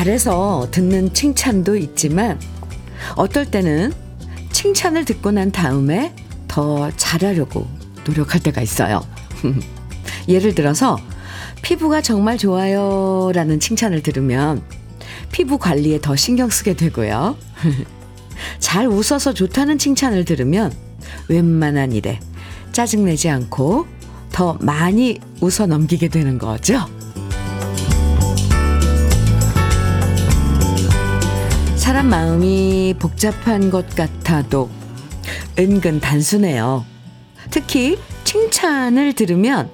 잘해서 듣는 칭찬도 있지만 어떨 때는 칭찬을 듣고 난 다음에 더 잘하려고 노력할 때가 있어요. 예를 들어서 피부가 정말 좋아요 라는 칭찬을 들으면 피부 관리에 더 신경 쓰게 되고요. 잘 웃어서 좋다는 칭찬을 들으면 웬만한 일에 짜증내지 않고 더 많이 웃어 넘기게 되는 거죠. 사람 마음이 복잡한 것 같아도 은근 단순해요. 특히 칭찬을 들으면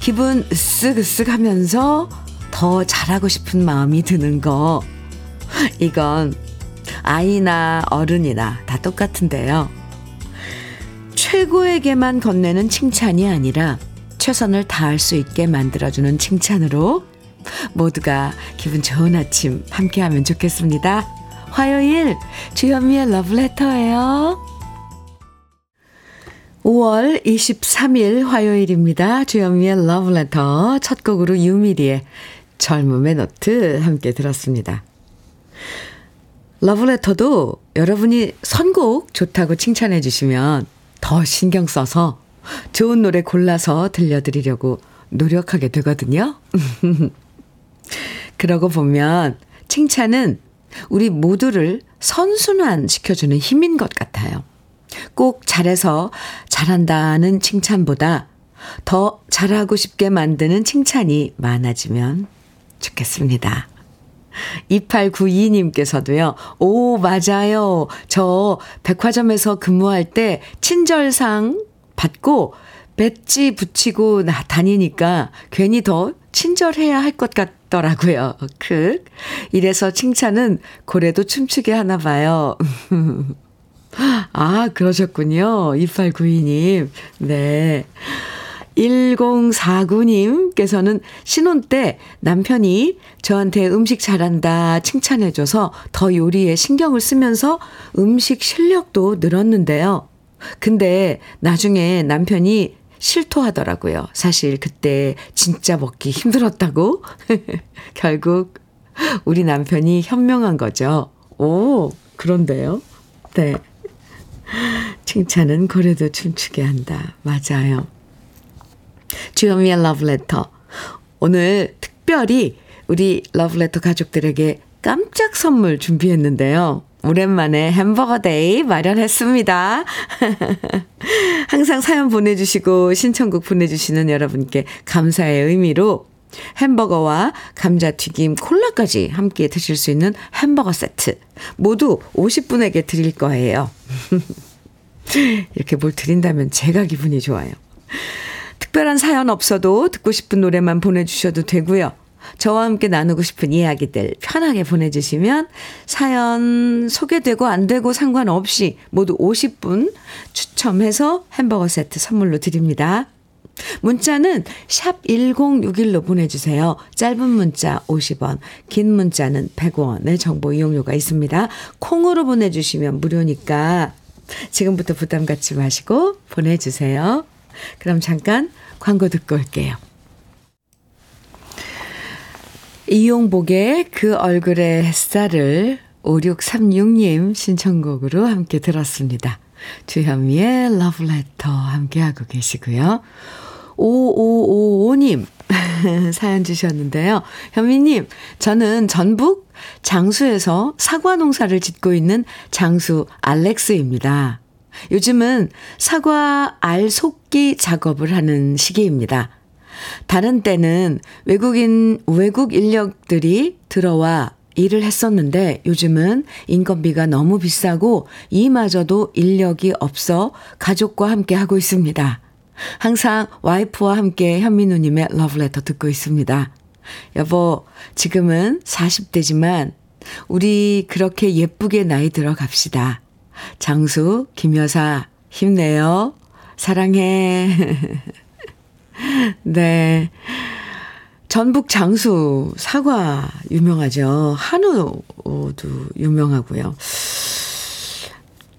기분 으쓱으쓱 하면서 더 잘하고 싶은 마음이 드는 거. 이건 아이나 어른이나 다 똑같은데요. 최고에게만 건네는 칭찬이 아니라 최선을 다할 수 있게 만들어주는 칭찬으로 모두가 기분 좋은 아침 함께 하면 좋겠습니다. 화요일 주현미의 러브레터예요. 5월 23일 화요일입니다. 주현미의 러브레터 첫 곡으로 유미리의 젊음의 노트 함께 들었습니다. 러브레터도 여러분이 선곡 좋다고 칭찬해 주시면 더 신경 써서 좋은 노래 골라서 들려드리려고 노력하게 되거든요. 그러고 보면 칭찬은 우리 모두를 선순환 시켜주는 힘인 것 같아요. 꼭 잘해서 잘한다는 칭찬보다 더 잘하고 싶게 만드는 칭찬이 많아지면 좋겠습니다. 2892님께서도요, 오, 맞아요. 저 백화점에서 근무할 때 친절상 받고 배지 붙이고 다니니까 괜히 더 친절해야 할 것 같더라고요. 크. 이래서 칭찬은 고래도 춤추게 하나 봐요. 아, 그러셨군요. 2892님. 네. 1049님께서는 신혼 때 남편이 저한테 음식 잘한다 칭찬해줘서 더 요리에 신경을 쓰면서 음식 실력도 늘었는데요. 근데 나중에 남편이 실토하더라고요. 사실 그때 진짜 먹기 힘들었다고. 결국 우리 남편이 현명한 거죠. 오, 그런데요. 네. 칭찬은 고래도 춤추게 한다. 맞아요. 주현미의 러브레터. 오늘 특별히 우리 러브레터 가족들에게 깜짝 선물 준비했는데요. 오랜만에 햄버거 day 마련했습니다. 항상 사연 보내주시고 신청곡 보내주시는 여러분께 감사의 의미로 햄버거와 감자튀김 콜라까지 함께 드실 수 있는 햄버거 세트 모두 50분에게 드릴 거예요. 이렇게 뭘 드린다면 제가 기분이 좋아요. 특별한 사연 없어도 듣고 싶은 노래만 보내주셔도 되고요. 저와 함께 나누고 싶은 이야기들 편하게 보내주시면 사연 소개되고 안 되고 상관없이 모두 50분 추첨해서 햄버거 세트 선물로 드립니다. 문자는 샵 1061로 보내주세요. 짧은 문자 50원, 긴 문자는 100원의 정보 이용료가 있습니다. 콩으로 보내주시면 무료니까 지금부터 부담 갖지 마시고 보내주세요. 그럼 잠깐 광고 듣고 올게요. 이용복의 그 얼굴의 햇살을 5636님 신청곡으로 함께 들었습니다. 주현미의 러브레터 함께하고 계시고요. 5555님 사연 주셨는데요. 현미님, 저는 전북 장수에서 사과 농사를 짓고 있는 장수 알렉스입니다. 요즘은 사과 알 속기 작업을 하는 시기입니다. 다른 때는 외국인, 외국 인력들이 들어와 일을 했었는데 요즘은 인건비가 너무 비싸고 이마저도 인력이 없어 가족과 함께 하고 있습니다. 항상 와이프와 함께 현민우님의 러브레터 듣고 있습니다. 여보, 지금은 40대지만 우리 그렇게 예쁘게 나이 들어 갑시다. 장수, 김여사, 힘내요. 사랑해. 네. 전북 장수 사과 유명하죠. 한우도 유명하고요.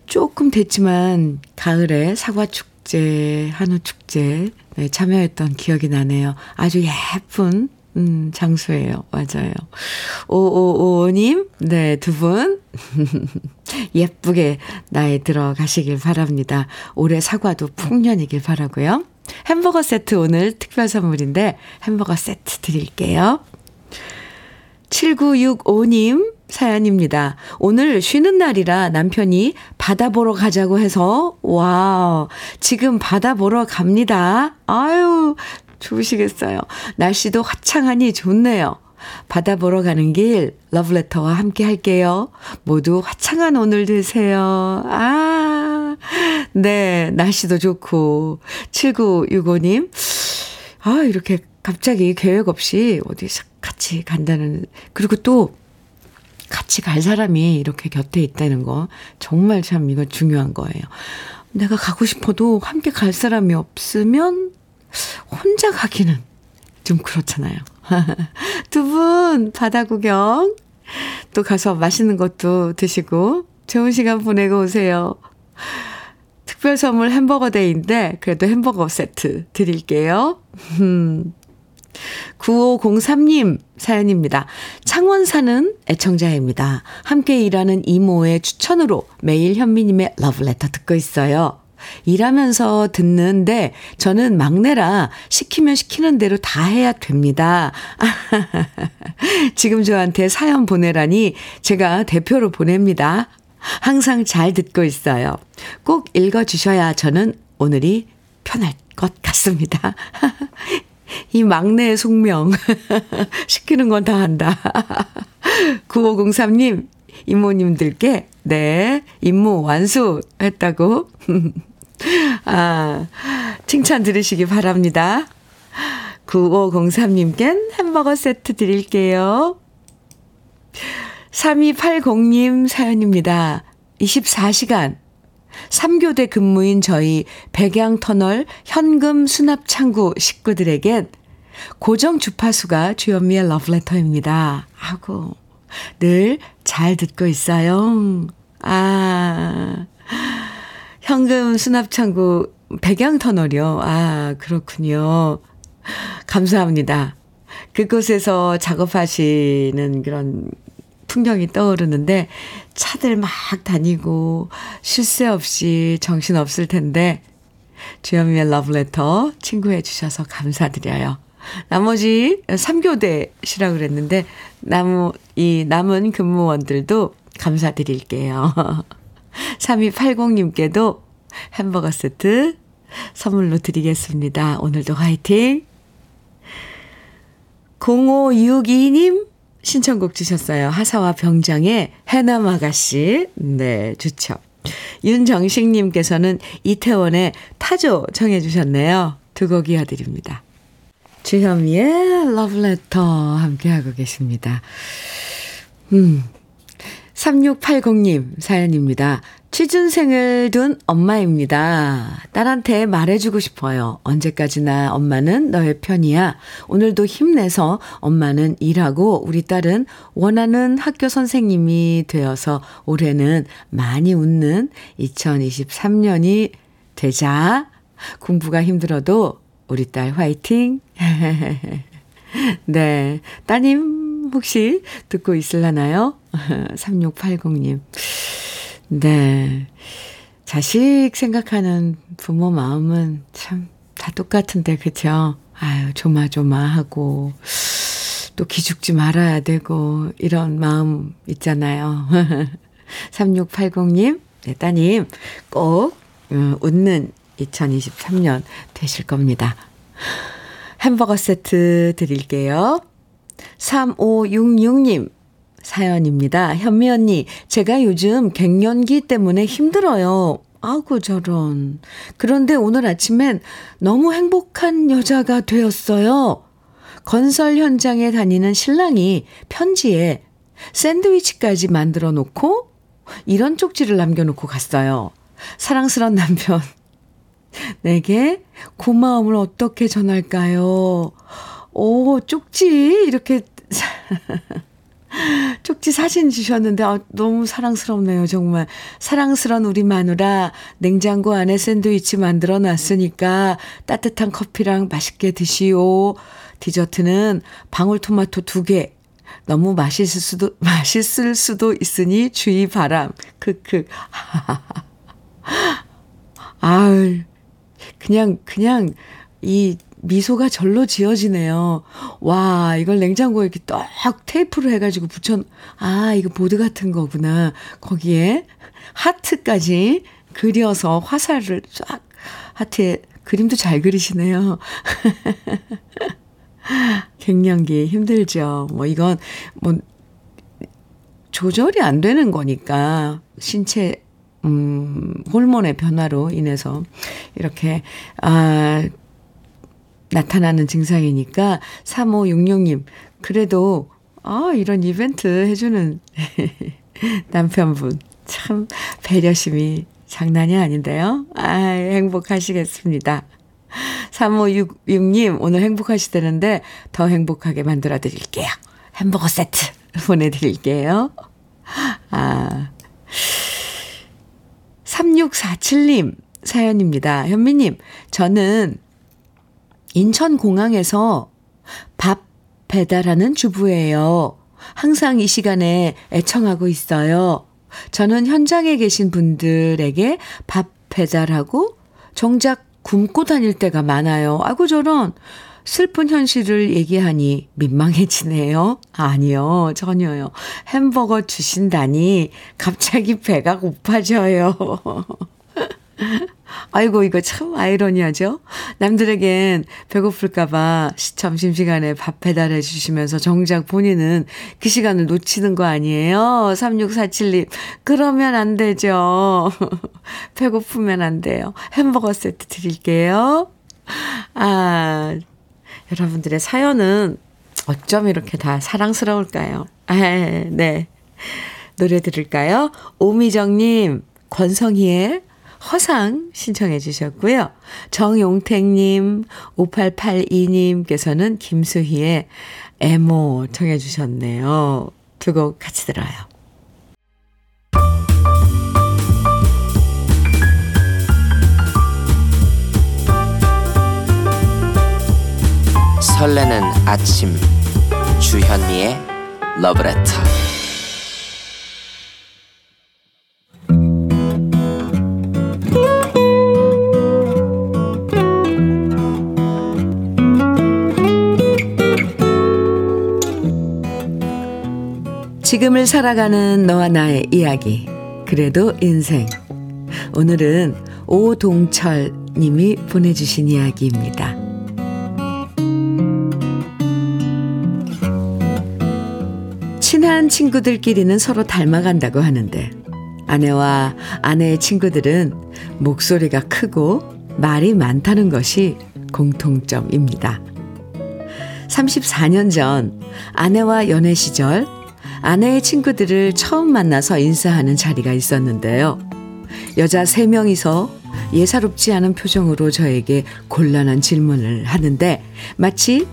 조금 됐지만 가을에 사과 축제, 한우 축제 네, 참여했던 기억이 나네요. 아주 예쁜 음, 장소예요. 맞아요. 5555님, 네, 두 분. 예쁘게 나이 들어가시길 바랍니다. 올해 사과도 풍년이길 바라고요. 햄버거 세트 오늘 특별 선물인데 햄버거 세트 드릴게요. 7965님 사연입니다. 오늘 쉬는 날이라 남편이 바다 보러 가자고 해서, wow, 지금 바다 보러 갑니다. 아유, 좋으시겠어요. 날씨도 화창하니 좋네요. 바다 보러 가는 길 러브레터와 함께 할게요. 모두 화창한 오늘 되세요. 아, 네, 날씨도 좋고. 7965님, 아, 이렇게 갑자기 계획 없이 어디 같이 간다는, 그리고 또 같이 갈 사람이 이렇게 곁에 있다는 거 정말 참 이거 중요한 거예요. 내가 가고 싶어도 함께 갈 사람이 없으면 혼자 가기는 좀 그렇잖아요. 두 분 바다 구경 또 가서 맛있는 것도 드시고 좋은 시간 보내고 오세요. 특별 선물 햄버거 데이인데 그래도 햄버거 세트 드릴게요. 9503님 사연입니다. 창원 사는 애청자입니다. 함께 일하는 이모의 추천으로 매일 현미님의 러브레터 듣고 있어요. 일하면서 듣는데 저는 막내라 시키면 시키는 대로 다 해야 됩니다. 지금 저한테 사연 보내라니 제가 대표로 보냅니다. 항상 잘 듣고 있어요. 꼭 읽어주셔야 저는 오늘이 편할 것 같습니다. 이 막내의 숙명. 시키는 건 다 한다. 9503님, 이모님들께, 네, 임무 완수했다고. 아, 칭찬 들으시기 바랍니다. 9503님껜 햄버거 세트 드릴게요. 3280님 사연입니다. 24시간 3교대 근무인 저희 백양터널 현금 수납 창구 식구들에겐 고정 주파수가 주현미의 러브레터입니다. 하고 늘 잘 듣고 있어요. 아, 현금 수납 창구 백양터널이요. 아, 그렇군요. 감사합니다. 그곳에서 작업하시는 그런 풍경이 떠오르는데 차들 막 다니고 쉴 새 없이 정신 없을 텐데 주현미의 러브레터 친구해 주셔서 감사드려요. 나머지 3교대시라 그랬는데 나무 이 남은 근무원들도 감사드릴게요. 3280님께도 햄버거 세트 선물로 드리겠습니다. 오늘도 화이팅! 0562님 신청곡 주셨어요. 하사와 병장의 해남 아가씨. 네, 좋죠. 윤정식님께서는 이태원의 타조 청해 주셨네요. 두 곡 이어드립니다. 주현미의 러브레터 함께하고 계십니다. 음. 3680님 사연입니다. 취준생을 둔 엄마입니다. 딸한테 말해주고 싶어요. 언제까지나 엄마는 너의 편이야. 오늘도 힘내서 엄마는 일하고 우리 딸은 원하는 학교 선생님이 되어서 올해는 많이 웃는 2023년이 되자. 공부가 힘들어도 우리 딸 화이팅. 네. 따님 혹시 듣고 있을라나요? 3680님. 네. 자식 생각하는 부모 마음은 참 다 똑같은데, 그죠? 아유, 조마조마하고, 또 기죽지 말아야 되고, 이런 마음 있잖아요. 3680님, 네, 따님, 꼭, 음, 웃는 2023년 되실 겁니다. 햄버거 세트 드릴게요. 3566님, 사연입니다. 현미 언니, 제가 요즘 갱년기 때문에 힘들어요. 아구 저런. 그런데 오늘 아침엔 너무 행복한 여자가 되었어요. 건설 현장에 다니는 신랑이 편지에 샌드위치까지 만들어 놓고 이런 쪽지를 남겨놓고 갔어요. 사랑스런 남편. 내게 고마움을 어떻게 전할까요? 오, 쪽지, 이렇게. 쪽지 사진 주셨는데 아, 너무 사랑스럽네요. 정말 사랑스런 우리 마누라 냉장고 안에 샌드위치 만들어 놨으니까 따뜻한 커피랑 맛있게 드시오. 디저트는 방울토마토 두 개. 너무 맛있을 수도, 맛있을 수도 있으니 주의 바람. 크크. 아유, 그냥, 그냥, 이 미소가 절로 지어지네요. 와, 이걸 냉장고에 이렇게 떡 테이프로 해가지고 붙여, 아, 이거 보드 같은 거구나. 거기에 하트까지 그려서 화살을 쫙 하트에 그림도 잘 그리시네요. 갱년기 힘들죠. 뭐 이건 뭐 조절이 안 되는 거니까 신체 음 호르몬의 변화로 인해서 이렇게 아 나타나는 증상이니까 3566님 그래도 아 이런 이벤트 해주는 남편분 참 배려심이 장난이 아닌데요. 아, 행복하시겠습니다. 3566님, 오늘 행복하시다는데 더 행복하게 만들어 드릴게요. 햄버거 세트 보내드릴게요. 아. 3647님 사연입니다. 현미님, 저는 인천공항에서 밥 배달하는 주부예요. 항상 이 시간에 애청하고 있어요. 저는 현장에 계신 분들에게 밥 배달하고 정작 굶고 다닐 때가 많아요. 아이고, 저런 슬픈 현실을 얘기하니 민망해지네요. 아니요, 전혀요. 햄버거 주신다니 갑자기 배가 고파져요. 아이고, 이거 참 아이러니하죠? 남들에겐 배고플까봐 점심시간에 밥 배달해 주시면서 정작 본인은 그 시간을 놓치는 거 아니에요? 3647님. 그러면 안 되죠. 배고프면 안 돼요. 햄버거 세트 드릴게요. 아, 여러분들의 사연은 어쩜 이렇게 다 사랑스러울까요? 아, 네. 노래 들을까요? 오미정님, 권성희의 허상 신청해 주셨고요. 정용택님, 5882님께서는 김수희의 애모 청해 주셨네요. 두 곡 같이 들어요. 설레는 아침 주현미의 러브레터 지금을 살아가는 너와 나의 이야기. 그래도 인생. 오늘은 오동철 님이 보내주신 이야기입니다. 친한 친구들끼리는 서로 닮아간다고 하는데, 아내와 아내의 친구들은 목소리가 크고 말이 많다는 것이 공통점입니다. 34년 전 아내와 연애 시절 아내의 친구들을 처음 만나서 인사하는 자리가 있었는데요. 여자 세 명이서 예사롭지 않은 표정으로 저에게 곤란한 질문을 하는데 마치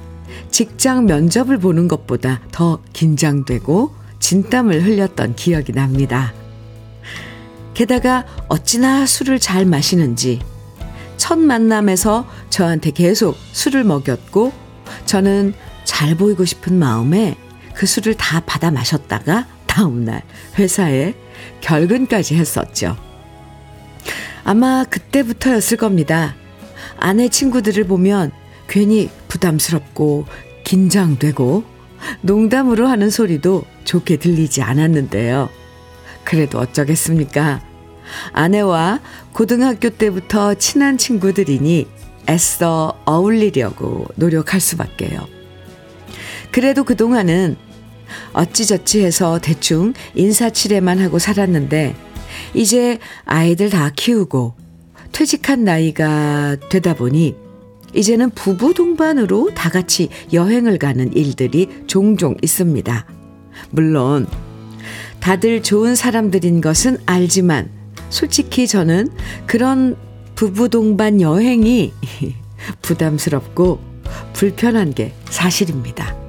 직장 면접을 보는 것보다 더 긴장되고 진땀을 흘렸던 기억이 납니다. 게다가 어찌나 술을 잘 마시는지 첫 만남에서 저한테 계속 술을 먹였고 저는 잘 보이고 싶은 마음에 그 술을 다 받아 마셨다가 다음날 회사에 결근까지 했었죠. 아마 그때부터였을 겁니다. 아내 친구들을 보면 괜히 부담스럽고 긴장되고 농담으로 하는 소리도 좋게 들리지 않았는데요. 그래도 어쩌겠습니까? 아내와 고등학교 때부터 친한 친구들이니 애써 어울리려고 노력할 수밖에요. 그래도 그동안은 어찌저찌 해서 대충 인사치레만 하고 살았는데 이제 아이들 다 키우고 퇴직한 나이가 되다 보니 이제는 부부 동반으로 다 같이 여행을 가는 일들이 종종 있습니다. 물론 다들 좋은 사람들인 것은 알지만 솔직히 저는 그런 부부 동반 여행이 부담스럽고 불편한 게 사실입니다.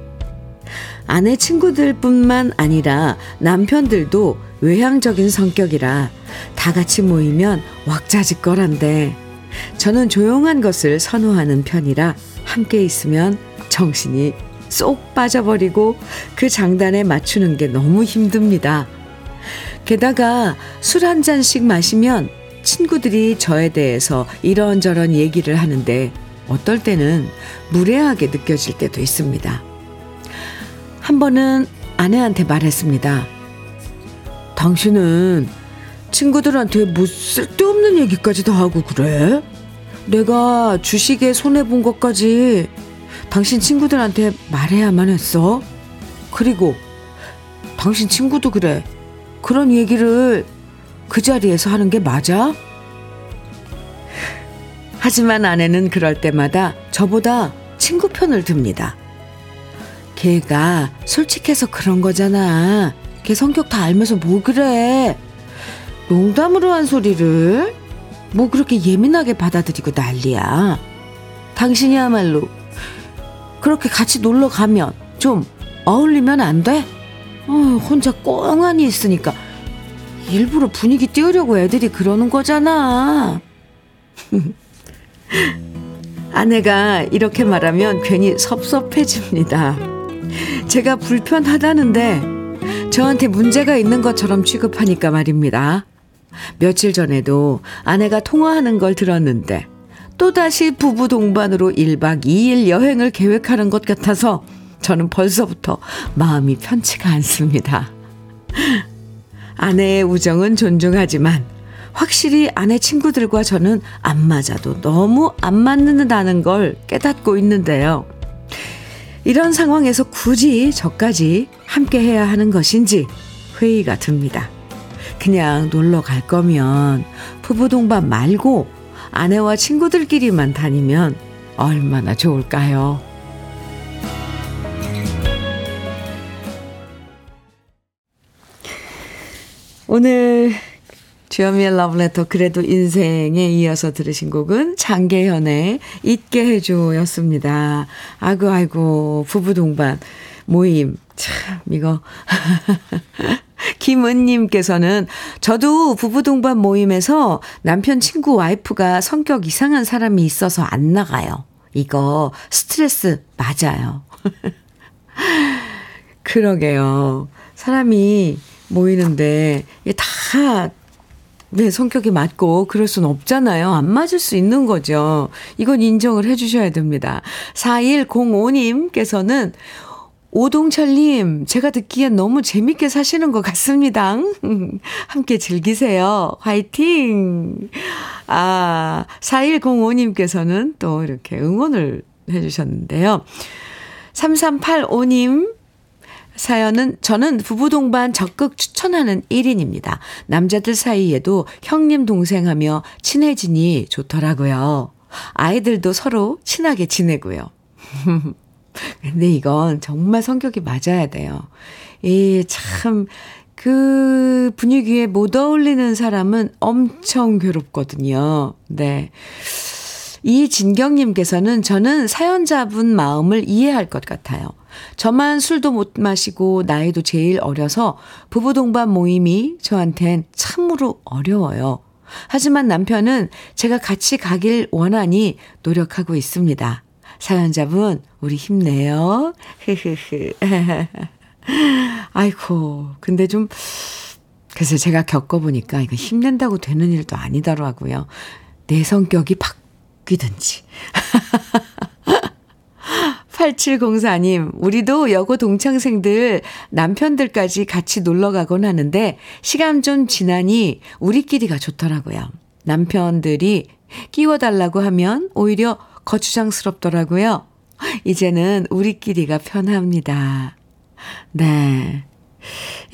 아내 친구들뿐만 아니라 남편들도 외향적인 성격이라 다 같이 모이면 왁자지껄한데 저는 조용한 것을 선호하는 편이라 함께 있으면 정신이 쏙 빠져버리고 그 장단에 맞추는 게 너무 힘듭니다. 게다가 술 한 잔씩 마시면 친구들이 저에 대해서 이런저런 얘기를 하는데 어떨 때는 무례하게 느껴질 때도 있습니다. 한 번은 아내한테 말했습니다. 당신은 친구들한테 뭐 쓸데없는 얘기까지 다 하고 그래? 내가 주식에 손해본 것까지 당신 친구들한테 말해야만 했어? 그리고 당신 친구도 그래. 그런 얘기를 그 자리에서 하는 게 맞아? 하지만 아내는 그럴 때마다 저보다 친구 편을 듭니다. 걔가 솔직해서 그런 거잖아. 걔 성격 다 알면서 뭐 그래. 농담으로 한 소리를 뭐 그렇게 예민하게 받아들이고 난리야. 당신이야말로 그렇게 같이 놀러 가면 좀 어울리면 안 돼? 어, 혼자 꽁하니 있으니까 일부러 분위기 띄우려고 애들이 그러는 거잖아. 아내가 이렇게 말하면 괜히 섭섭해집니다. 제가 불편하다는데 저한테 문제가 있는 것처럼 취급하니까 말입니다. 며칠 전에도 아내가 통화하는 걸 들었는데 또다시 부부 동반으로 1박 2일 여행을 계획하는 것 같아서 저는 벌써부터 마음이 편치가 않습니다. 아내의 우정은 존중하지만 확실히 아내 친구들과 저는 안 맞아도 너무 안 맞는다는 걸 깨닫고 있는데요. 이런 상황에서 굳이 저까지 함께 해야 하는 것인지 회의가 듭니다. 그냥 놀러 갈 거면 부부 동반 말고 아내와 친구들끼리만 다니면 얼마나 좋을까요? 오늘 주현미의 러브레터 그래도 인생에 이어서 들으신 곡은 장계현의 잊게 해줘였습니다. 아이고 아이고 부부 동반 모임 참 이거 김은님께서는 저도 부부 동반 모임에서 남편 친구 와이프가 성격 이상한 사람이 있어서 안 나가요. 이거 스트레스 맞아요. 그러게요. 사람이 모이는데 다 네, 성격이 맞고 그럴 순 없잖아요. 안 맞을 수 있는 거죠. 이건 인정을 해 주셔야 됩니다. 4105님께서는 오동철님, 제가 듣기엔 너무 재밌게 사시는 것 같습니다. 함께 즐기세요. 화이팅! 아, 4105님께서는 또 이렇게 응원을 해주셨는데요. 3385님, 사연은 저는 부부 동반 적극 추천하는 1인입니다. 남자들 사이에도 형님 동생 하며 친해지니 좋더라고요. 아이들도 서로 친하게 지내고요. 근데 이건 정말 성격이 맞아야 돼요. 이 참, 그 분위기에 못 어울리는 사람은 엄청 괴롭거든요. 네. 이진경님께서는 저는 사연자분 마음을 이해할 것 같아요. 저만 술도 못 마시고 나이도 제일 어려서 부부 동반 모임이 저한텐 참으로 어려워요. 하지만 남편은 제가 같이 가길 원하니 노력하고 있습니다. 사연자분, 우리 힘내요. 흐흐흐. 아이고, 근데 좀, 그래서 제가 겪어보니까 이거 힘낸다고 되는 일도 아니더라고요. 내 성격이 바뀌든지. 8704님, 우리도 여고 동창생들 남편들까지 같이 놀러 가곤 하는데 시간 좀 지나니 우리끼리가 좋더라고요. 남편들이 끼워달라고 하면 오히려 거추장스럽더라고요. 이제는 우리끼리가 편합니다. 네.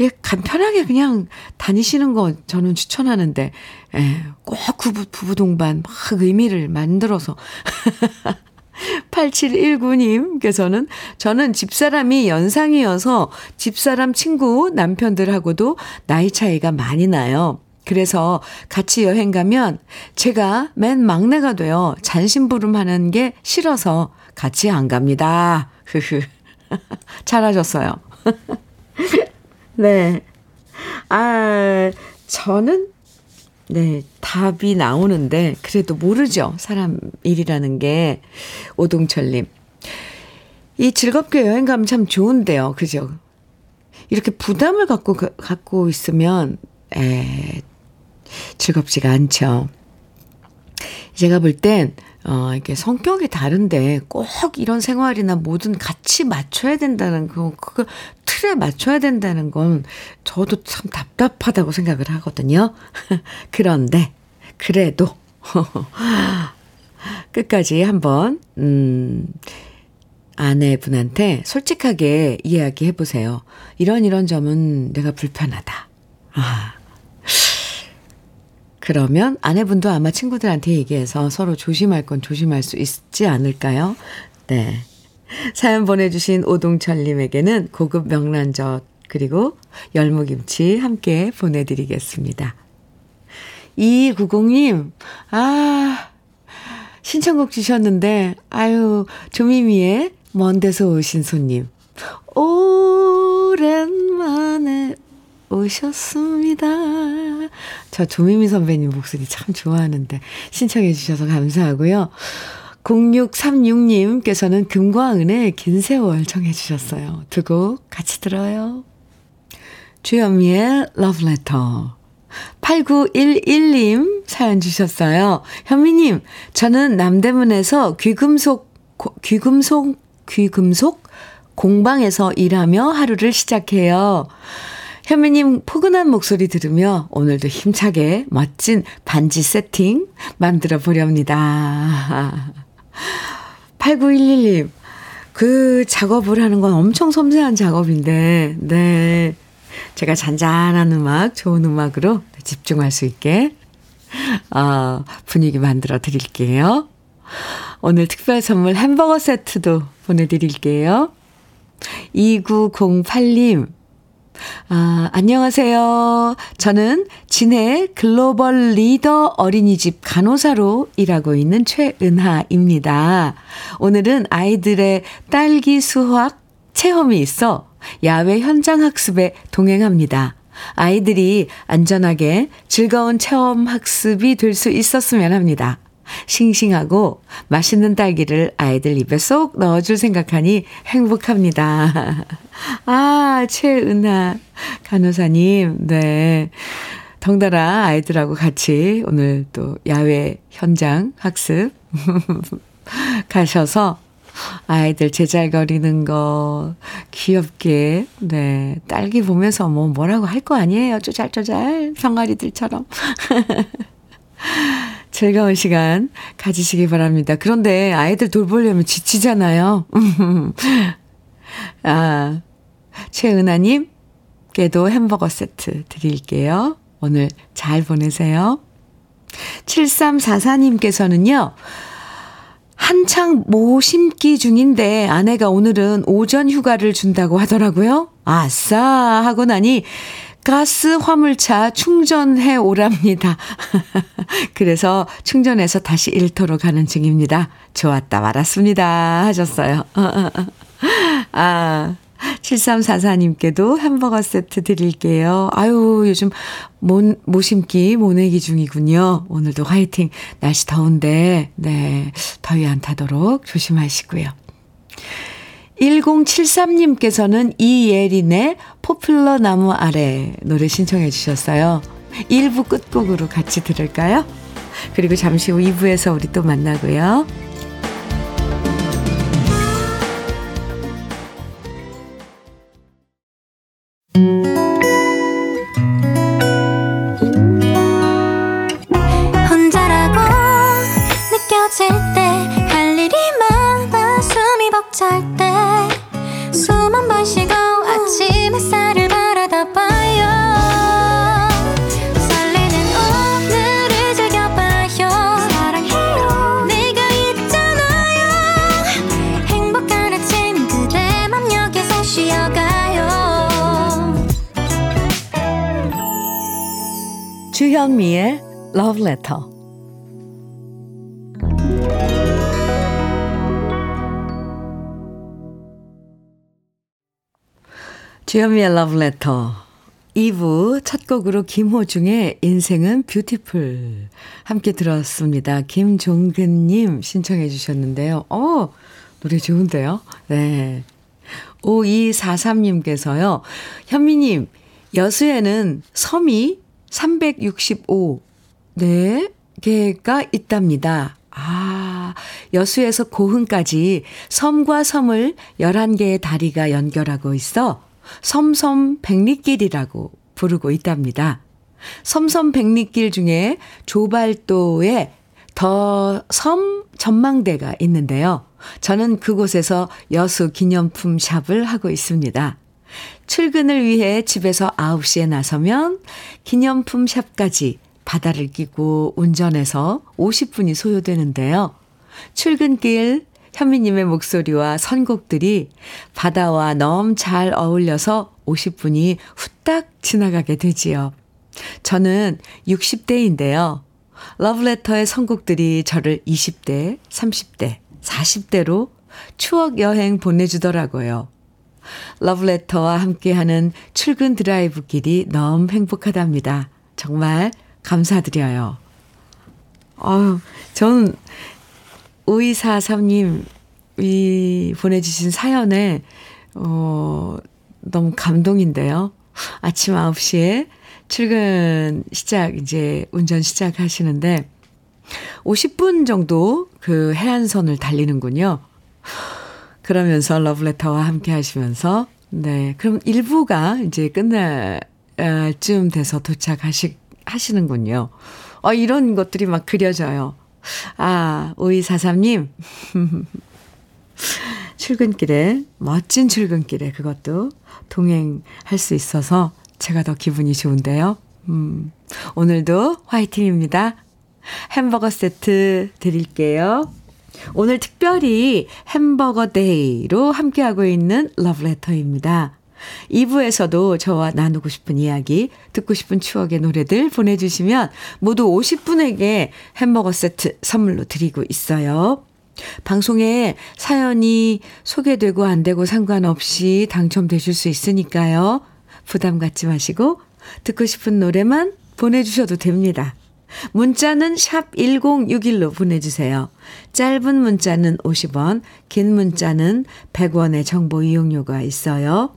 예, 간편하게 그냥 다니시는 거 저는 추천하는데, 예, 꼭 부부, 부부 동반 막 의미를 만들어서 8719님께서는 저는 집사람이 연상이어서 집사람 친구 남편들하고도 나이 차이가 많이 나요. 그래서 같이 여행 가면 제가 맨 막내가 되어 잔심부름 하는 게 싫어서 같이 안 갑니다. 흐흐. 잘하셨어요. 네. 아, 저는 네, 답이 나오는데, 그래도 모르죠. 사람 일이라는 게. 오동철 님. 이 즐겁게 여행 가면 참 좋은데요. 그죠? 이렇게 부담을 갖고, 갖고 있으면, 에, 즐겁지가 않죠. 제가 볼 땐, 어, 이렇게 성격이 다른데 꼭 이런 생활이나 뭐든 같이 맞춰야 된다는 그, 그 틀에 맞춰야 된다는 건 저도 참 답답하다고 생각을 하거든요. 그런데, 그래도, 끝까지 한번, 음, 아내분한테 솔직하게 이야기해 보세요. 이런 이런 점은 내가 불편하다. 아. 그러면 아내분도 아마 친구들한테 얘기해서 서로 조심할 건 조심할 수 있지 않을까요? 네. 사연 보내주신 오동철님에게는 고급 명란젓 그리고 열무김치 함께 보내드리겠습니다. 2290님, 아, 신청곡 주셨는데, 아유, 조미미의 먼 데서 오신 손님. 오랜만에 오셨습니다. 저 조미미 선배님 목소리 참 좋아하는데 신청해 주셔서 감사하고요. 0636님께서는 금과 은의 긴 세월 청해 주셨어요. 두 곡 같이 들어요. 주현미의 러브레터 8911님 사연 주셨어요. 현미님, 저는 남대문에서 귀금속, 귀금속, 귀금속 공방에서 일하며 하루를 시작해요. 현미님 포근한 목소리 들으며 오늘도 힘차게 멋진 반지 세팅 만들어 보렵니다. 8911님, 그 작업을 하는 건 엄청 섬세한 작업인데, 네. 제가 잔잔한 음악, 좋은 음악으로 집중할 수 있게, 어, 분위기 만들어 드릴게요. 오늘 특별 선물 햄버거 세트도 보내드릴게요. 2908님, 아, 안녕하세요. 저는 진해 글로벌 리더 어린이집 간호사로 일하고 있는 최은하입니다. 오늘은 아이들의 딸기 수확 체험이 있어 야외 현장 학습에 동행합니다. 아이들이 안전하게 즐거운 체험 학습이 될 수 있었으면 합니다. 싱싱하고 맛있는 딸기를 아이들 입에 쏙 넣어줄 생각하니 행복합니다. 아, 최은하 간호사님, 네. 덩달아 아이들하고 같이 오늘 또 야외 현장 학습 가셔서 아이들 제잘거리는 거 귀엽게 네 딸기 보면서 뭐 뭐라고 할 거 아니에요 쪼잘쪼잘 성아리들처럼 즐거운 시간 가지시기 바랍니다. 그런데 아이들 돌보려면 지치잖아요. 아, 최은하님께도 햄버거 세트 드릴게요. 오늘 잘 보내세요. 7344님께서는요, 한창 모 심기 중인데 아내가 오늘은 오전 휴가를 준다고 하더라고요. 아싸! 하고 나니 가스 화물차 충전해 오랍니다. 그래서 충전해서 다시 일터로 가는 중입니다. 좋았다 말았습니다. 하셨어요. 아, 7344님께도 햄버거 세트 드릴게요. 아유, 요즘 모, 모심기, 모내기 중이군요. 오늘도 화이팅. 날씨 더운데, 네, 더위 안 타도록 조심하시고요. 1073님께서는 이예린의 포플러 나무 아래 노래 신청해 주셨어요. 1부 끝곡으로 같이 들을까요? 그리고 잠시 후 2부에서 우리 또 만나고요. Love Letter. 주현미의 Love Letter. 2부 첫 곡으로 김호중의 인생은 뷰티풀 함께 들었습니다. 김종근님 신청해 주셨는데요. 어, 노래 좋은데요? 네. 5243님께서요. 현미님, 여수에는 섬이 365, 네, 개가 있답니다. 아, 여수에서 고흥까지 섬과 섬을 11개의 다리가 연결하고 있어 섬섬 백리길이라고 부르고 있답니다. 섬섬 백리길 중에 조발도에 더 섬 전망대가 있는데요. 저는 그곳에서 여수 기념품 샵을 하고 있습니다. 출근을 위해 집에서 9시에 나서면 기념품 샵까지 바다를 끼고 운전해서 50분이 소요되는데요. 출근길 현미님의 목소리와 선곡들이 바다와 너무 잘 어울려서 50분이 후딱 지나가게 되지요. 저는 60대인데요. 러브레터의 선곡들이 저를 20대, 30대, 40대로 추억 여행 보내주더라고요. 러브레터와 함께하는 출근 드라이브 길이 너무 행복하답니다. 정말 감사드려요. 어유 저는 5243님 이 보내주신 사연에 어, 너무 감동인데요. 아침 9시에 출근 시작, 이제 운전 시작하시는데 50분 정도 그 해안선을 달리는군요. 그러면서 러브레터와 함께 하시면서, 네. 그럼 일부가 이제 끝날 쯤 돼서 도착하시, 하시는군요. 어, 이런 것들이 막 그려져요. 아, 5243님. 출근길에, 멋진 출근길에 그것도 동행할 수 있어서 제가 더 기분이 좋은데요. 음, 오늘도 화이팅입니다. 햄버거 세트 드릴게요. 오늘 특별히 햄버거 day로 함께하고 있는 러브레터입니다. 2부에서도 저와 나누고 싶은 이야기, 듣고 싶은 추억의 노래들 보내주시면 모두 50분에게 햄버거 세트 선물로 드리고 있어요. 방송에 사연이 소개되고 안 되고 상관없이 당첨되실 수 있으니까요. 부담 갖지 마시고 듣고 싶은 노래만 보내주셔도 됩니다. 문자는 샵 1061로 보내주세요. 짧은 문자는 50원, 긴 문자는 100원의 정보 이용료가 있어요.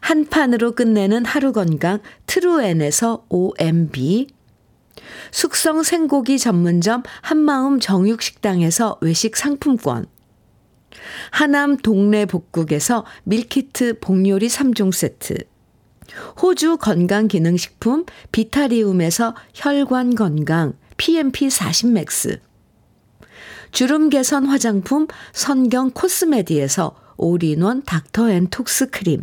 한 판으로 끝내는 하루 건강 트루엔에서 OMB 숙성 생고기 전문점 한마음 정육식당에서 외식 상품권. 하남 동네 복국에서 밀키트 복요리 3종 세트. 호주 건강기능식품 비타리움에서 혈관 건강 PMP 40 맥스. 주름 개선 화장품 선경 코스메디에서 올인원 닥터앤톡스 크림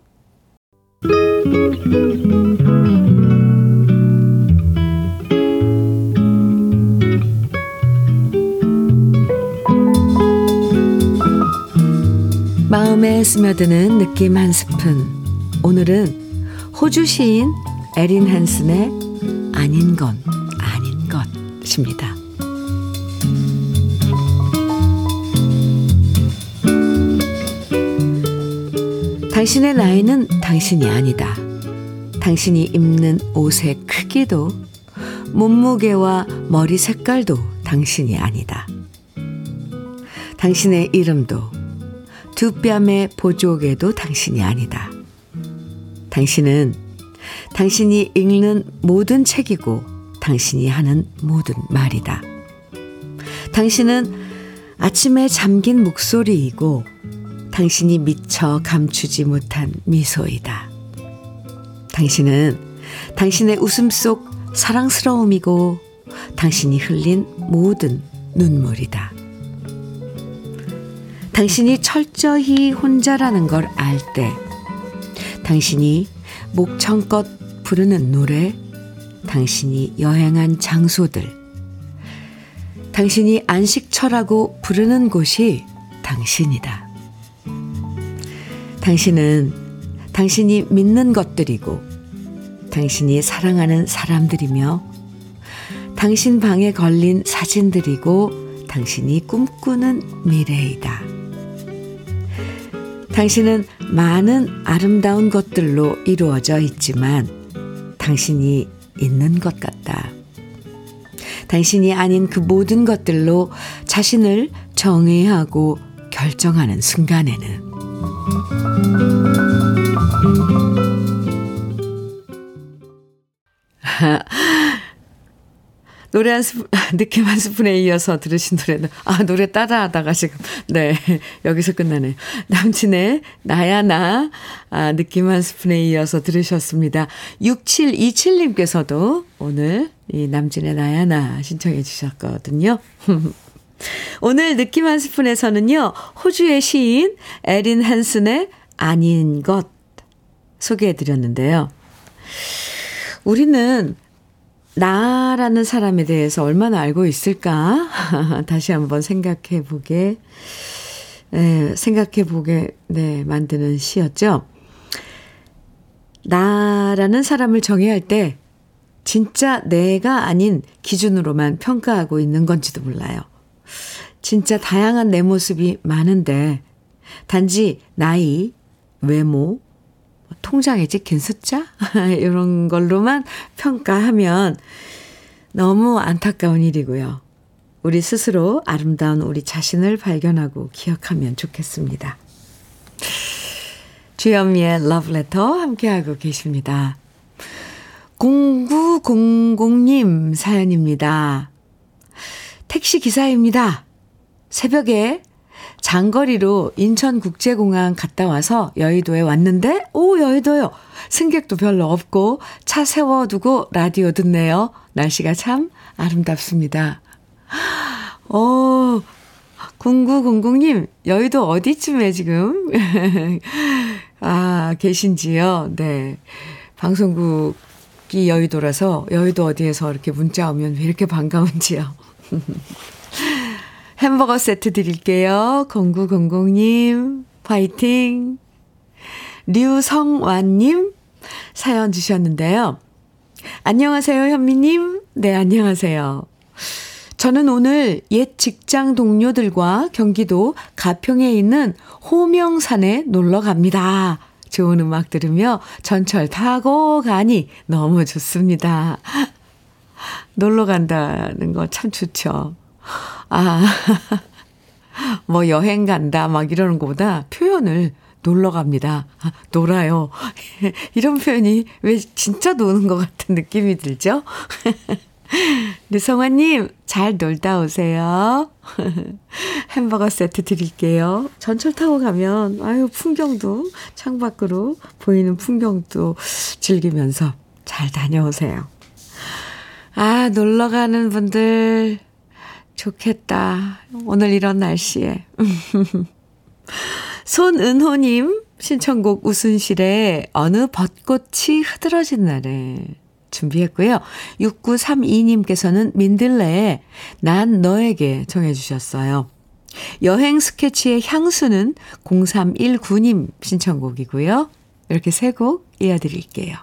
마음에 스며드는 느낌 한 스푼. 오늘은 호주 시인 에린 한슨의 아닌 건 아닌 것입니다. 당신의 나이는 당신이 아니다. 당신이 입는 옷의 크기도 몸무게와 머리 색깔도 당신이 아니다. 당신의 이름도 두 뺨의 보조개도 당신이 아니다. 당신은 당신이 읽는 모든 책이고 당신이 하는 모든 말이다. 당신은 아침에 잠긴 목소리이고 당신이 미처 감추지 못한 미소이다. 당신은 당신의 웃음 속 사랑스러움이고 당신이 흘린 모든 눈물이다. 당신이 철저히 혼자라는 걸 알 때, 당신이 목청껏 부르는 노래, 당신이 여행한 장소들, 당신이 안식처라고 부르는 곳이 당신이다. 당신은 당신이 믿는 것들이고, 당신이 사랑하는 사람들이며, 당신 방에 걸린 사진들이고, 당신이 꿈꾸는 미래이다. 당신은 많은 아름다운 것들로 이루어져 있지만 당신이 있는 것 같다. 당신이 아닌 그 모든 것들로 자신을 정의하고 결정하는 순간에는 노래 한 스푼, 느낌 한 스푼에 이어서 들으신 노래는, 아, 노래 따라하다가 지금, 네, 여기서 끝나네요. 남친의 나야 나, 아, 느낌 한 스푼에 이어서 들으셨습니다. 6727님께서도 오늘 이 남친의 나야 나 신청해 주셨거든요. 오늘 느낌 한 스푼에서는요, 호주의 시인 에린 한슨의 아닌 것 소개해 드렸는데요. 우리는 나라는 사람에 대해서 얼마나 알고 있을까? 다시 한번 생각해 보게, 네, 생각해 보게, 네, 만드는 시였죠. 나라는 사람을 정의할 때, 진짜 내가 아닌 기준으로만 평가하고 있는 건지도 몰라요. 진짜 다양한 내 모습이 많은데, 단지 나이, 외모, 통장에 찍힌 숫자? 이런 걸로만 평가하면 너무 안타까운 일이고요. 우리 스스로 아름다운 우리 자신을 발견하고 기억하면 좋겠습니다. 주현미의 러브레터 함께하고 계십니다. 0900님 사연입니다. 택시 기사입니다. 새벽에 장거리로 인천국제공항 갔다 와서 여의도에 왔는데, 오, 여의도요. 승객도 별로 없고, 차 세워두고 라디오 듣네요. 날씨가 참 아름답습니다. 어, 0900님, 여의도 어디쯤에 지금, 아, 계신지요? 네. 방송국이 여의도라서, 여의도 어디에서 이렇게 문자 오면 왜 이렇게 반가운지요. 햄버거 세트 드릴게요. 0900님, 파이팅. 류성완님, 사연 주셨는데요. 안녕하세요, 현미님. 네, 안녕하세요. 저는 오늘 옛 직장 동료들과 경기도 가평에 있는 호명산에 놀러 갑니다. 좋은 음악 들으며 전철 타고 가니 너무 좋습니다. 놀러 간다는 거 참 좋죠. 아, 뭐 여행 간다, 막 이러는 것보다 표현을 놀러 갑니다. 아, 놀아요. 이런 표현이 왜 진짜 노는 것 같은 느낌이 들죠? 류성화님, 잘 놀다 오세요. 햄버거 세트 드릴게요. 전철 타고 가면, 아유, 풍경도, 창밖으로 보이는 풍경도 즐기면서 잘 다녀오세요. 아, 놀러 가는 분들, 좋겠다. 오늘 이런 날씨에. 손은호님 신청곡 우순실의 어느 벚꽃이 흐드러진 날에 준비했고요. 6932님께서는 민들레의 난 너에게 정해주셨어요. 여행 스케치의 향수는 0319님 신청곡이고요. 이렇게 세 곡 이어드릴게요.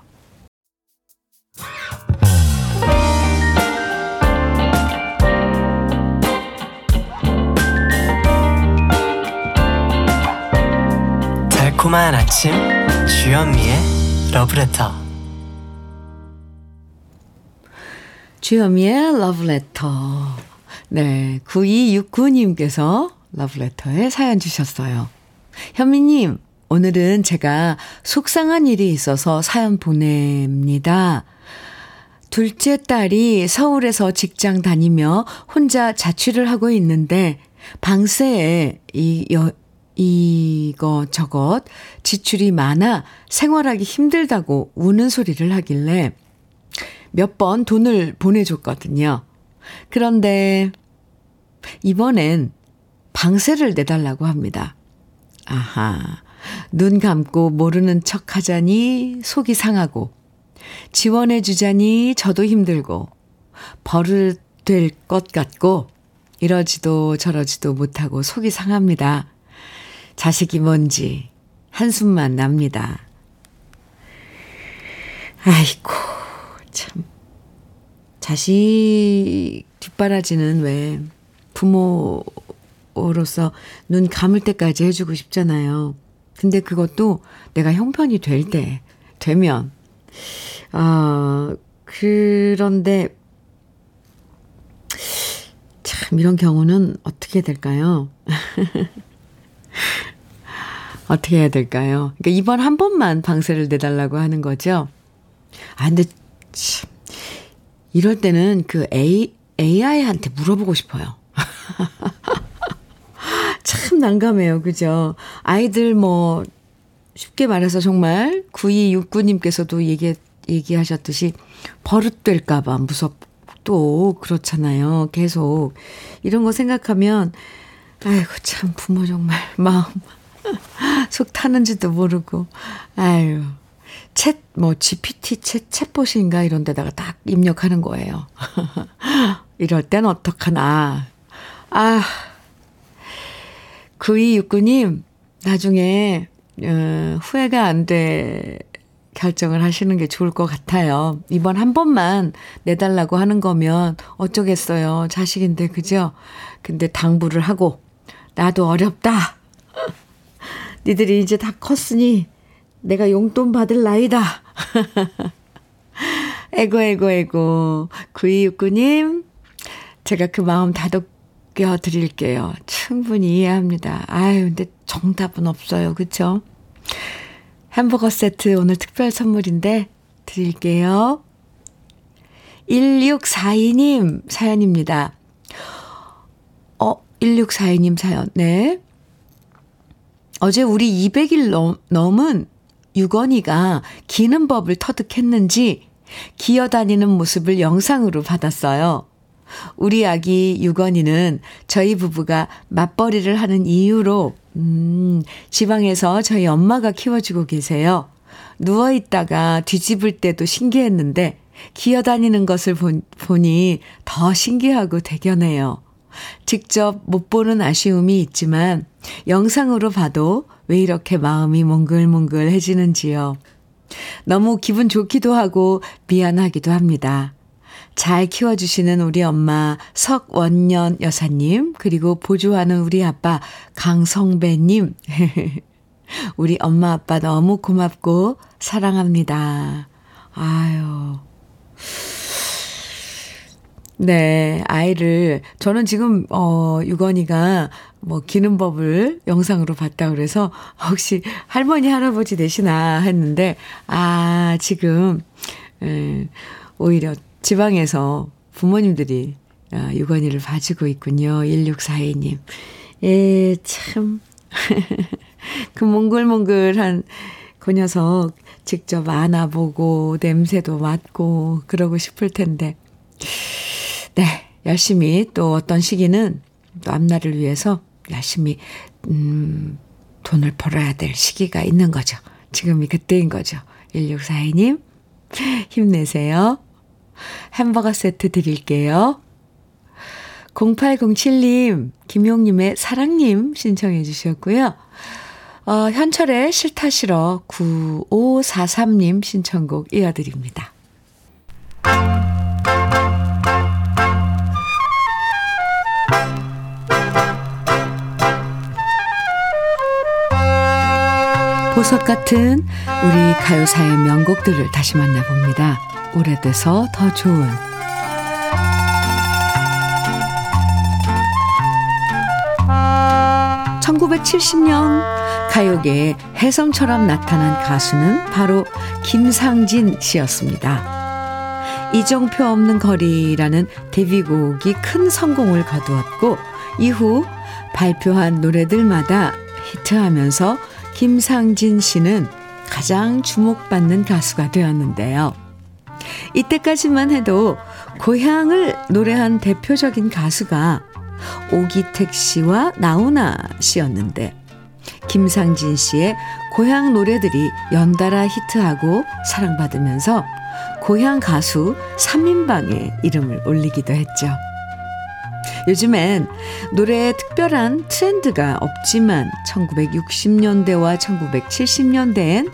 달콤한 아침 주현미의 러브레터 주현미의 러브레터. 네, 9269님께서 러브레터에 사연 주셨어요. 현미님, 오늘은 제가 속상한 일이 있어서 사연 보냅니다. 둘째 딸이 서울에서 직장 다니며 혼자 자취를 하고 있는데 방세에 이 여, 이거저것 지출이 많아 생활하기 힘들다고 우는 소리를 하길래 몇 번 돈을 보내줬거든요. 그런데 이번엔 방세를 내달라고 합니다. 아하. 눈 감고 모르는 척 하자니 속이 상하고, 지원해 주자니 저도 힘들고, 버릇 될 것 같고, 이러지도 저러지도 못하고 속이 상합니다. 자식이 뭔지 한숨만 납니다. 아이고, 참. 자식 뒷바라지는 왜 부모로서 눈 감을 때까지 해주고 싶잖아요. 근데 그것도 내가 형편이 될 때, 되면, 아, 그런데, 참, 이런 경우는 어떻게 될까요? 어떻게 해야 될까요? 그러니까 이번 한 번만 방세를 내달라고 하는 거죠. 아, 근데 참, 이럴 때는 그 A, AI한테 물어보고 싶어요. 참 난감해요. 그죠? 아이들 뭐, 쉽게 말해서 정말 9269님께서도 얘기, 얘기하셨듯이 버릇될까봐 무섭고 그렇잖아요. 계속. 이런 거 생각하면, 아이고, 참 부모 정말 마음 속 타는지도 모르고, 아유. 챗, 뭐, GPT 챗, 챗봇인가 이런 데다가 딱 입력하는 거예요. 이럴 땐 어떡하나. 아, 9269님, 나중에, 어, 후회가 안 돼, 결정을 하시는 게 좋을 것 같아요. 이번 한 번만 내달라고 하는 거면 어쩌겠어요. 자식인데, 그죠? 근데 당부를 하고, 나도 어렵다. 니들이 이제 다 컸으니 내가 용돈 받을 나이다. 에고, 에고, 에고. 9269님, 제가 그 마음 다독여 드릴게요. 충분히 이해합니다. 아유, 근데 정답은 없어요. 그쵸? 햄버거 세트 오늘 특별 선물인데 드릴게요. 1642님 사연입니다. 어, 1642님 사연. 네. 어제 우리 200일 넘, 넘은 유건이가 기는 법을 터득했는지 기어다니는 모습을 영상으로 받았어요. 우리 아기 유건이는 저희 부부가 맞벌이를 하는 이유로, 음, 지방에서 저희 엄마가 키워주고 계세요. 누워있다가 뒤집을 때도 신기했는데, 기어다니는 것을 본, 보니 더 신기하고 대견해요. 직접 못 보는 아쉬움이 있지만, 영상으로 봐도 왜 이렇게 마음이 몽글몽글해지는지요. 너무 기분 좋기도 하고 미안하기도 합니다. 잘 키워주시는 우리 엄마 석원년 여사님, 그리고 보조하는 우리 아빠 강성배님. 우리 엄마 아빠 너무 고맙고 사랑합니다. 아유. 네, 아이를, 저는 지금, 어, 유건이가 뭐, 기는 법을 영상으로 봤다 그래서, 혹시 할머니, 할아버지 되시나 했는데, 아, 지금, 에, 오히려 지방에서 부모님들이 아, 유건이를 봐주고 있군요. 1642님. 예, 참. 그 몽글몽글한 그 녀석 직접 안아보고, 냄새도 맡고, 그러고 싶을 텐데. 네, 열심히 또 어떤 시기는 또 앞날을 위해서 열심히, 음, 돈을 벌어야 될 시기가 있는 거죠. 지금이 그때인 거죠. 1642님, 힘내세요. 햄버거 세트 드릴게요. 0807님, 김용님의 사랑님 신청해 주셨고요. 어, 현철의 싫다 싫어 9543님 신청곡 이어드립니다. 보석 같은 우리 가요사의 명곡들을 다시 만나봅니다. 오래돼서 더 좋은 1970년 가요계에 혜성처럼 나타난 가수는 바로 김상진 씨였습니다. 이정표 없는 거리라는 데뷔곡이 큰 성공을 거두었고 이후 발표한 노래들마다 히트하면서 김상진 씨는 가장 주목받는 가수가 되었는데요. 이때까지만 해도 고향을 노래한 대표적인 가수가 오기택 씨와 나훈아 씨였는데 김상진 씨의 고향 노래들이 연달아 히트하고 사랑받으면서 고향 가수 3인방의 이름을 올리기도 했죠. 요즘엔 노래에 특별한 트렌드가 없지만 1960년대와 1970년대엔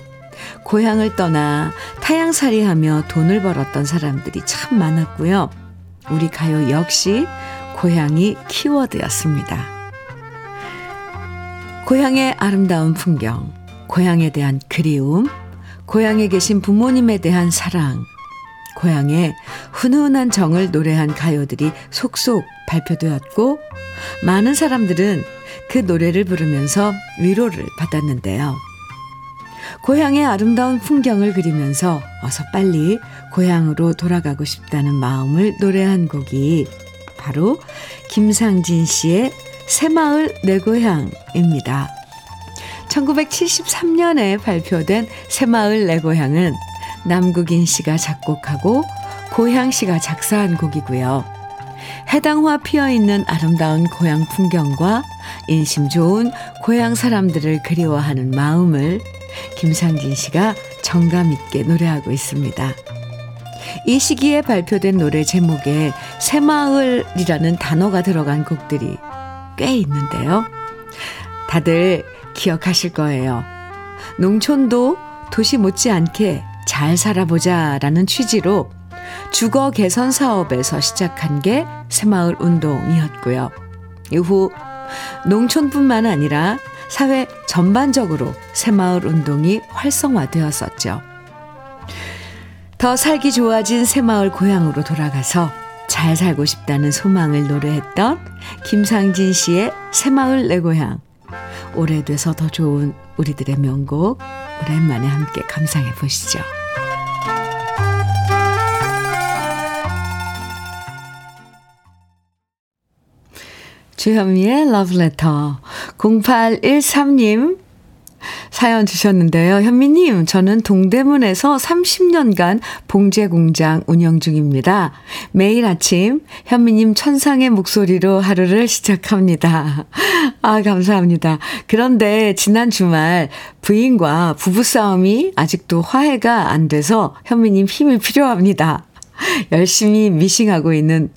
고향을 떠나 타향살이 하며 돈을 벌었던 사람들이 참 많았고요. 우리 가요 역시 고향이 키워드였습니다. 고향의 아름다운 풍경, 고향에 대한 그리움, 고향에 계신 부모님에 대한 사랑, 고향의 훈훈한 정을 노래한 가요들이 속속 발표되었고, 많은 사람들은 그 노래를 부르면서 위로를 받았는데요. 고향의 아름다운 풍경을 그리면서 어서 빨리 고향으로 돌아가고 싶다는 마음을 노래한 곡이 바로 김상진 씨의 새마을 내 고향입니다. 1973년에 발표된 새마을 내 고향은 남국인 씨가 작곡하고 고향 씨가 작사한 곡이고요. 해당화 피어 있는 아름다운 고향 풍경과 인심 좋은 고향 사람들을 그리워하는 마음을 김상진 씨가 정감 있게 노래하고 있습니다. 이 시기에 발표된 노래 제목에 새마을이라는 단어가 들어간 곡들이 꽤 있는데요. 다들 기억하실 거예요. 농촌도 도시 못지않게 잘 살아보자 라는 취지로 주거 개선 사업에서 시작한 게 새마을 운동이었고요. 이후 농촌뿐만 아니라 사회 전반적으로 새마을 운동이 활성화되었었죠. 더 살기 좋아진 새마을 고향으로 돌아가서 잘 살고 싶다는 소망을 노래했던 김상진 씨의 새마을 내 고향. 오래돼서 더 좋은 우리들의 명곡 오랜만에 함께 감상해 보시죠. 주현미의 러브레터 0813님 사연 주셨는데요. 현미님, 저는 동대문에서 30년간 봉제 공장 운영 중입니다. 매일 아침 현미님 천상의 목소리로 하루를 시작합니다. 아, 감사합니다. 그런데 지난 주말 부인과 부부싸움이 아직도 화해가 안 돼서 현미님 힘이 필요합니다. 열심히 미싱하고 있는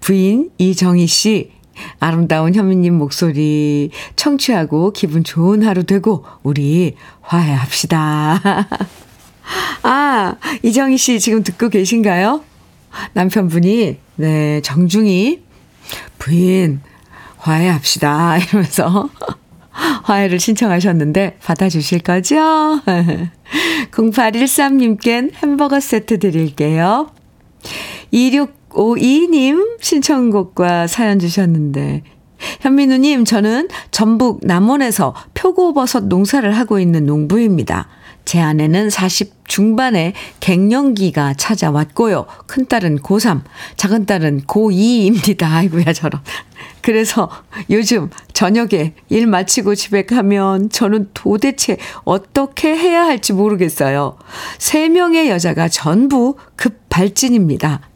부인 이정희 씨, 아름다운 현미님 목소리 청취하고 기분 좋은 하루 되고 우리 화해합시다. 아, 이정희 씨 지금 듣고 계신가요? 남편분이 네, 정중히 부인 화해합시다 이러면서 화해를 신청하셨는데 받아주실 거죠? 0813님껜 햄버거 세트 드릴게요. 5652님 신청곡과 사연 주셨는데 현민우님, 저는 전북 남원에서 표고버섯 농사를 하고 있는 농부입니다. 제 아내는 40 중반에 갱년기가 찾아왔고요. 큰딸은 고3, 작은딸은 고2입니다. 아이고야, 저런. 그래서 요즘 저녁에 일 마치고 집에 가면 저는 도대체 어떻게 해야 할지 모르겠어요. 세 명의 여자가 전부 급 발진입니다.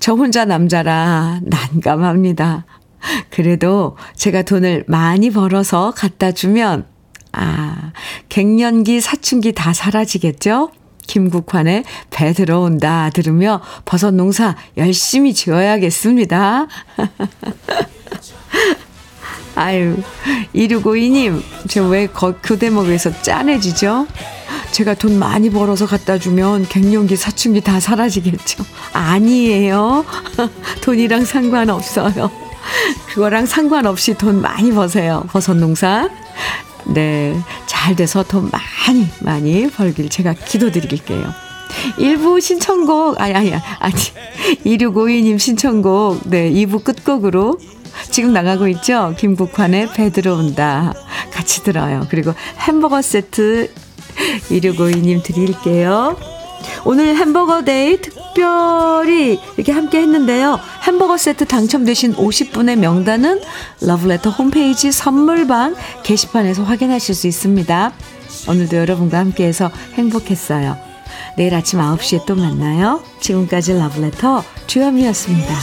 저 혼자 남자라 난감합니다. 그래도 제가 돈을 많이 벌어서 갖다 주면, 아, 갱년기, 사춘기 다 사라지겠죠? 김국환의 배 들어온다 들으며 버섯 농사 열심히 지어야겠습니다. 아유, 2652님, 저 왜 그 대목에서 짠해지죠? 제가 돈 많이 벌어서 갖다 주면 갱년기, 사춘기 다 사라지겠죠? 아니에요. 돈이랑 상관없어요. 그거랑 상관없이 돈 많이 버세요. 버섯 농사. 네, 잘 돼서 돈 많이 많이 벌길 제가 기도드릴게요. 일부 신청곡 아니 아니 아니 2652님 신청곡 네 2부 끝곡으로 지금 나가고 있죠. 김국환의 배 들어온다 같이 들어요. 그리고 햄버거 세트 2652님 드릴게요. 오늘 햄버거 day 특별히 이렇게 함께 했는데요. 햄버거 세트 당첨되신 50분의 명단은 러브레터 홈페이지 선물방 게시판에서 확인하실 수 있습니다. 오늘도 여러분과 함께해서 행복했어요. 내일 아침 9시에 또 만나요. 지금까지 러브레터 주현미였습니다.